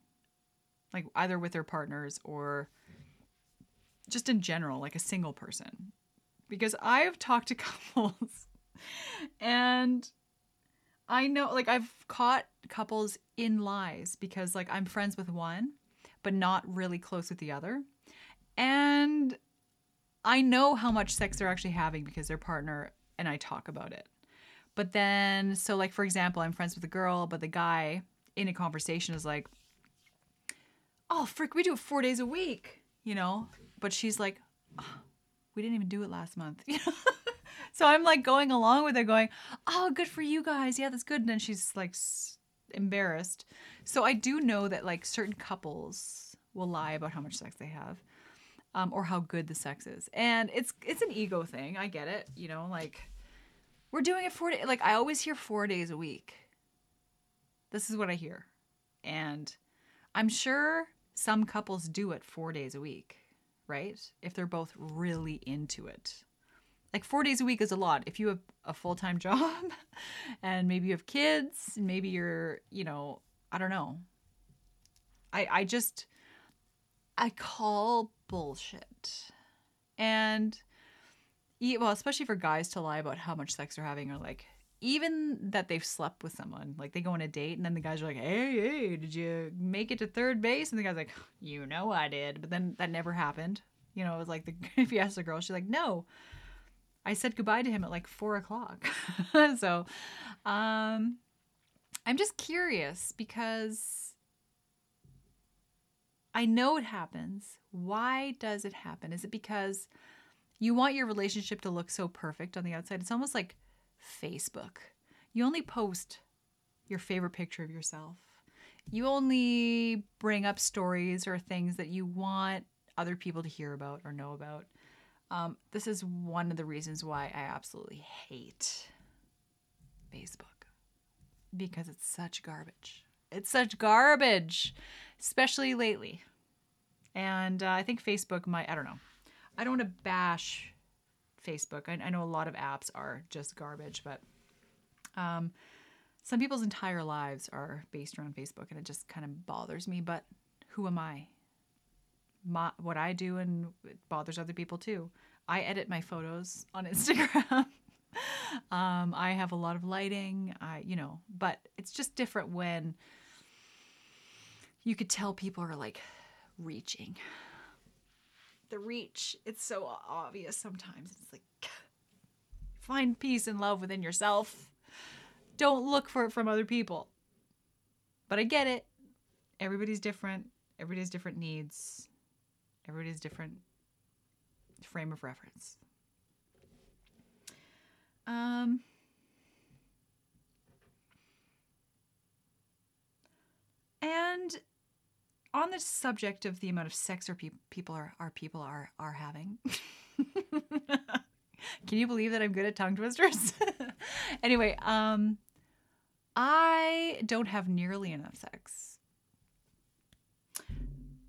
Like either with their partners or just in general, like a single person? Because I have talked to couples and I know like I've caught couples in lies because like I'm friends with one but not really close with the other. And I know how much sex they're actually having because their partner and I talk about it. But then, so like for example, I'm friends with a girl, but the guy in a conversation is like, "Oh, frick, we do it four days a week," you know. But she's like, oh, "We didn't even do it last month," you know. so I'm like going along with it, going, "Oh, good for you guys. Yeah, that's good." And then she's like embarrassed. So I do know that like certain couples will lie about how much sex they have. Um, or how good the sex is. And it's it's an ego thing. I get it. You know, like we're doing it four days. Like I always hear four days a week. This is what I hear, and I'm sure some couples do it four days a week, right? If they're both really into it. Like four days a week is a lot. If you have a full time job, and maybe you have kids, maybe you're, you know, I don't know. I I just I call bullshit. And well, especially for guys to lie about how much sex they're having or like even that they've slept with someone. Like they go on a date and then the guys are like, "Hey, hey, did you make it to third base?" And the guy's like, "You know I did," but then that never happened. You know, it was like the if you ask the girl, she's like, "No, I said goodbye to him at like four o'clock." so, um, I'm just curious because I know it happens. Why does it happen? Is it because you want your relationship to look so perfect on the outside? It's almost like Facebook. You only post your favorite picture of yourself. You only bring up stories or things that you want other people to hear about or know about. Um, this is one of the reasons why I absolutely hate Facebook because it's such garbage. It's such garbage, especially lately. And uh, I think Facebook might, I don't know. I don't want to bash Facebook. I, I, know a lot of apps are just garbage, but um, some people's entire lives are based around Facebook, and it just kind of bothers me. But who am I? My, what I do and it bothers other people too. I edit my photos on Instagram. um, I have a lot of lighting. I, you know, but it's just different when you could tell people are like reaching. The reach, it's so obvious sometimes. It's like find peace and love within yourself. Don't look for it from other people. But I get it. Everybody's different. Everybody has different needs. Everybody's different frame of reference. Um, and on the subject of the amount of sex our pe- people are our people are are having. Can you believe that I'm good at tongue twisters? anyway, um I don't have nearly enough sex.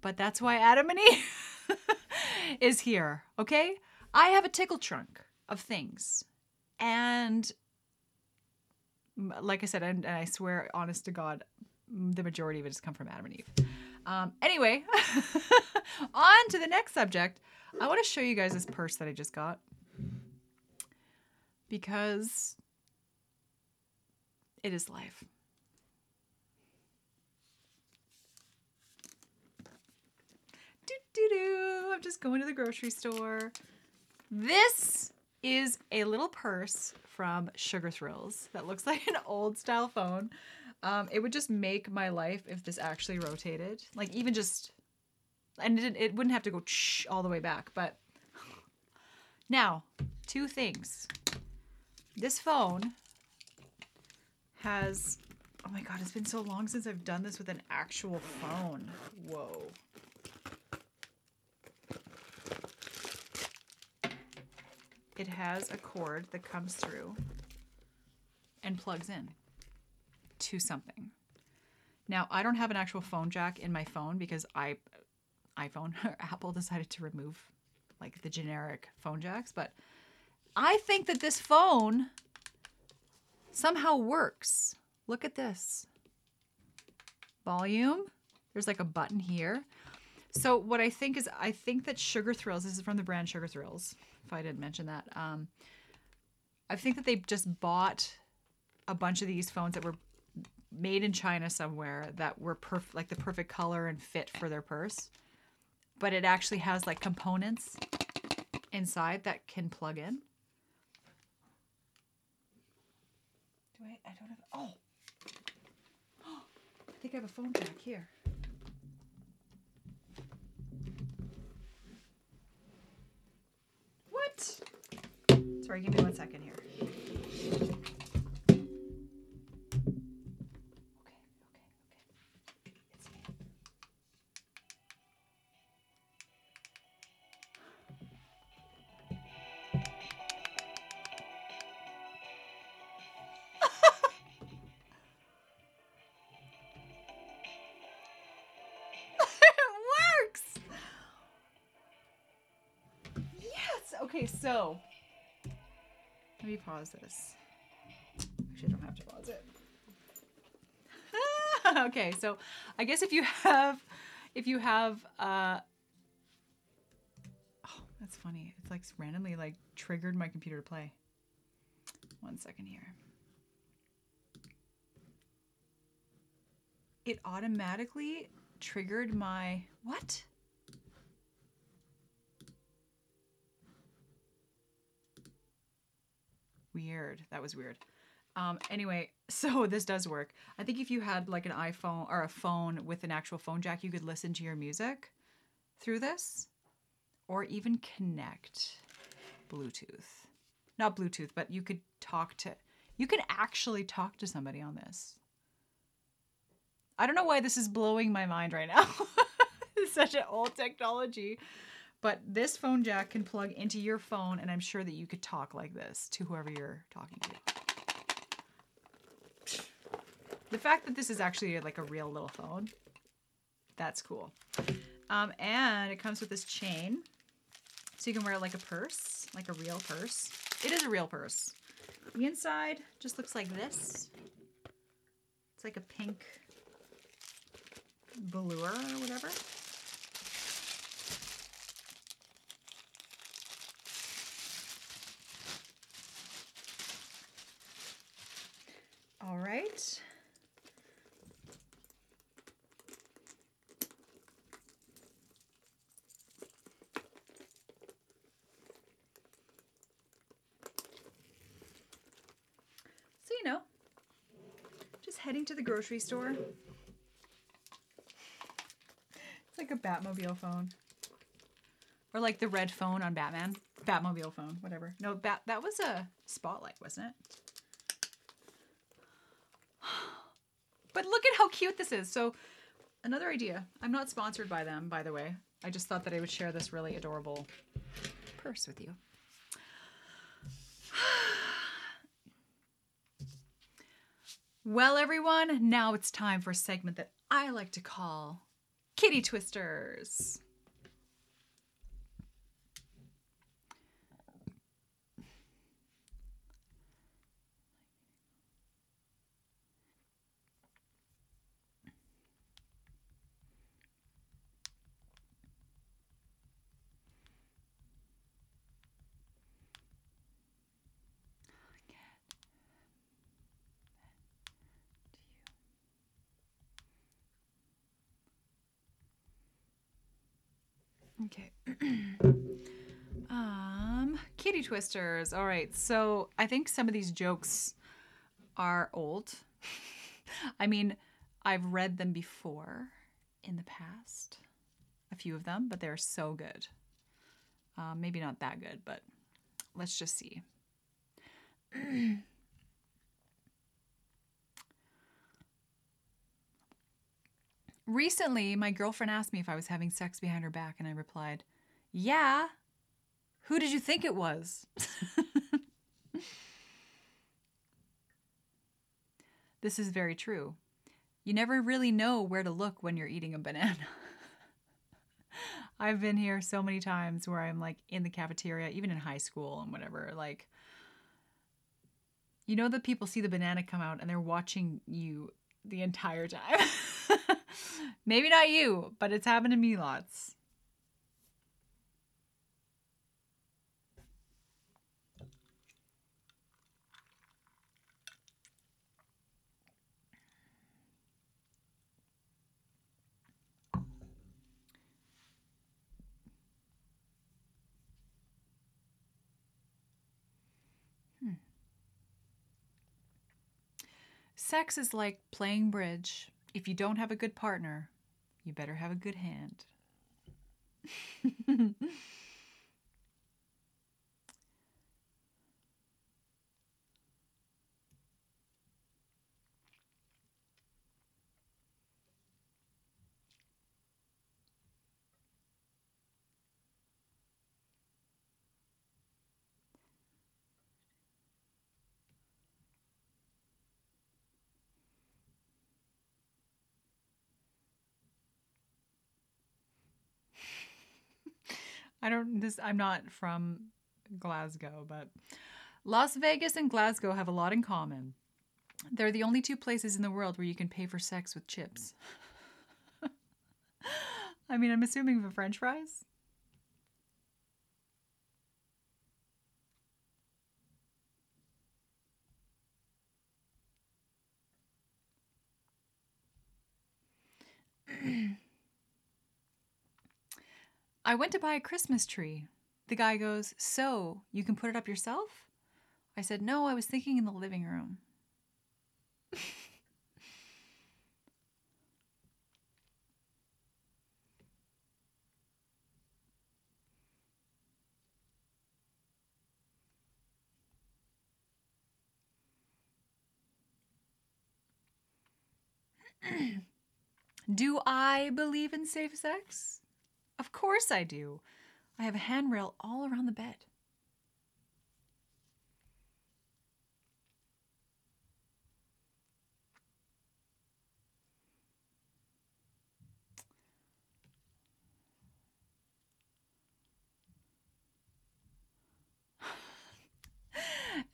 But that's why Adam and Eve is here, okay? I have a tickle trunk of things. And like I said, and, and I swear, honest to God, the majority of it has come from Adam and Eve. Um, anyway, on to the next subject. I want to show you guys this purse that I just got because it is life. Do do do. I'm just going to the grocery store. This is a little purse from Sugar Thrillz that looks like an old style phone. Um, it would just make my life if this actually rotated. Like even just, and it, it wouldn't have to go all the way back. But now, two things. This phone has. Oh my god, it's been so long since I've done this with an actual phone. Whoa. It has a cord that comes through and plugs in to something. Now, I don't have an actual phone jack in my phone because I iPhone or Apple decided to remove like the generic phone jacks, but I think that this phone somehow works. Look at this. Volume. There's like a button here. So what I think is I think that Sugar Thrillz, this is from the brand Sugar Thrillz, if I didn't mention that. Um, I think that they just bought a bunch of these phones that were made in China somewhere that were perf- like the perfect color and fit for their purse. But it actually has like components inside that can plug in. Do I? I don't have. Oh, I think I have a phone jack here. What? Sorry, give me one second here. So let me pause this. Actually, I don't have to pause it. okay, so I guess if you have, if you have, uh, oh, that's funny. It's like randomly like triggered my computer to play. One second here. It automatically triggered my what? Weird. That was weird. Um, anyway, so this does work. I think if you had like an iPhone or a phone with an actual phone jack, you could listen to your music through this or even connect Bluetooth. Not Bluetooth, but you could talk to, you can actually talk to somebody on this. I don't know why this is blowing my mind right now. such an old technology. But this phone jack can plug into your phone, and I'm sure that you could talk like this to whoever you're talking to. The fact that this is actually like a real little phone, that's cool. Um, and it comes with this chain, so you can wear it like a purse, like a real purse. It is a real purse. The inside just looks like this. It's like a pink velour or whatever. All right. So, you know, just heading to the grocery store. It's like a Batmobile phone. Or like the red phone on Batman. Batmobile phone, whatever. No, bat that was a spotlight, wasn't it? But look at how cute this is. So another idea. I'm not sponsored by them, by the way. I just thought that I would share this really adorable purse with you. Well, everyone, now it's time for a segment that I like to call Kitty Twisters. Okay. um, kitty twisters. All right. So I think some of these jokes are old. I mean, I've read them before in the past, a few of them, but they're so good. Um, maybe not that good, but let's just see. Recently, my girlfriend asked me if I was having sex behind her back, and I replied, Yeah. Who did you think it was? this is very true. You never really know where to look when you're eating a banana. I've been here so many times where I'm like in the cafeteria, even in high school and whatever, like, you know that people see the banana come out and they're watching you the entire time. Maybe not you, but it's happened to me lots. Hmm. Sex is like playing bridge. If you don't have a good partner, you better have a good hand. I don't this I'm not from Glasgow, but Las Vegas and Glasgow have a lot in common. They're the only two places in the world where you can pay for sex with chips. I mean, I'm assuming for french fries. I went to buy a Christmas tree. The guy goes, So, you can put it up yourself? I said, No, I was thinking in the living room. Do I believe in safe sex? Of course I do. I have a handrail all around the bed.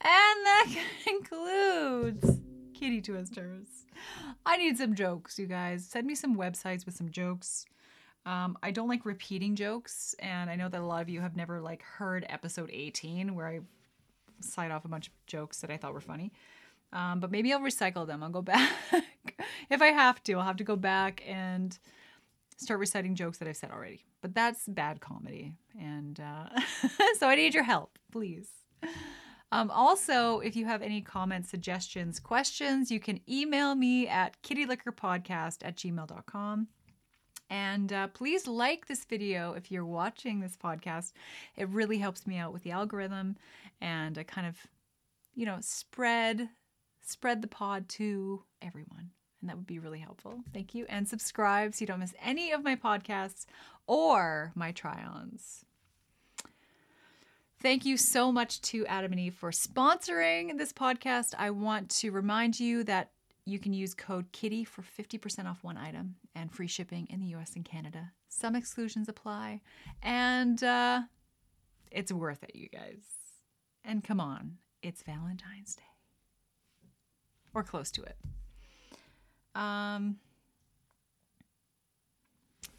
And that concludes Kitty Twisters. I need some jokes, you guys. Send me some websites with some jokes. Um, I don't like repeating jokes, and I know that a lot of you have never like heard episode 18 where I cite off a bunch of jokes that I thought were funny. Um, but maybe I'll recycle them. I'll go back if I have to. I'll have to go back and start reciting jokes that I've said already. But that's bad comedy, and uh, so I need your help, please. Um, also, if you have any comments, suggestions, questions, you can email me at kittyliquorpodcast at gmail.com. And uh, please like this video if you're watching this podcast. It really helps me out with the algorithm and I kind of, you know, spread spread the pod to everyone. And that would be really helpful. Thank you. And subscribe so you don't miss any of my podcasts or my try-ons. Thank you so much to Adam and Eve for sponsoring this podcast. I want to remind you that you can use code KITTY for 50% off one item and free shipping in the US and Canada. Some exclusions apply, and uh, it's worth it, you guys. And come on, it's Valentine's Day or close to it. Um,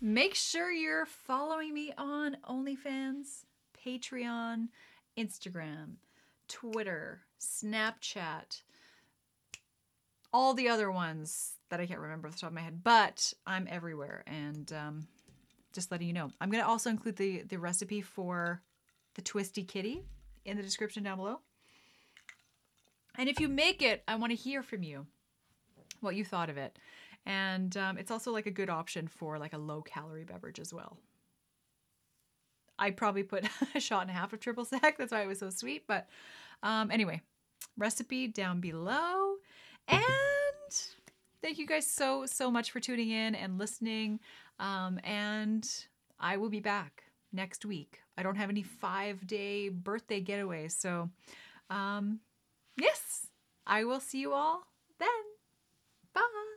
make sure you're following me on OnlyFans, Patreon, Instagram, Twitter, Snapchat all the other ones that I can't remember off the top of my head, but I'm everywhere and um, just letting you know. I'm going to also include the, the recipe for the Twisty Kitty in the description down below. And if you make it, I want to hear from you what you thought of it. And um, it's also like a good option for like a low calorie beverage as well. I probably put a shot and a half of triple sec. That's why it was so sweet. But um, anyway, recipe down below. And thank you guys so, so much for tuning in and listening. Um, and I will be back next week. I don't have any five day birthday getaways. So, um, yes, I will see you all then. Bye.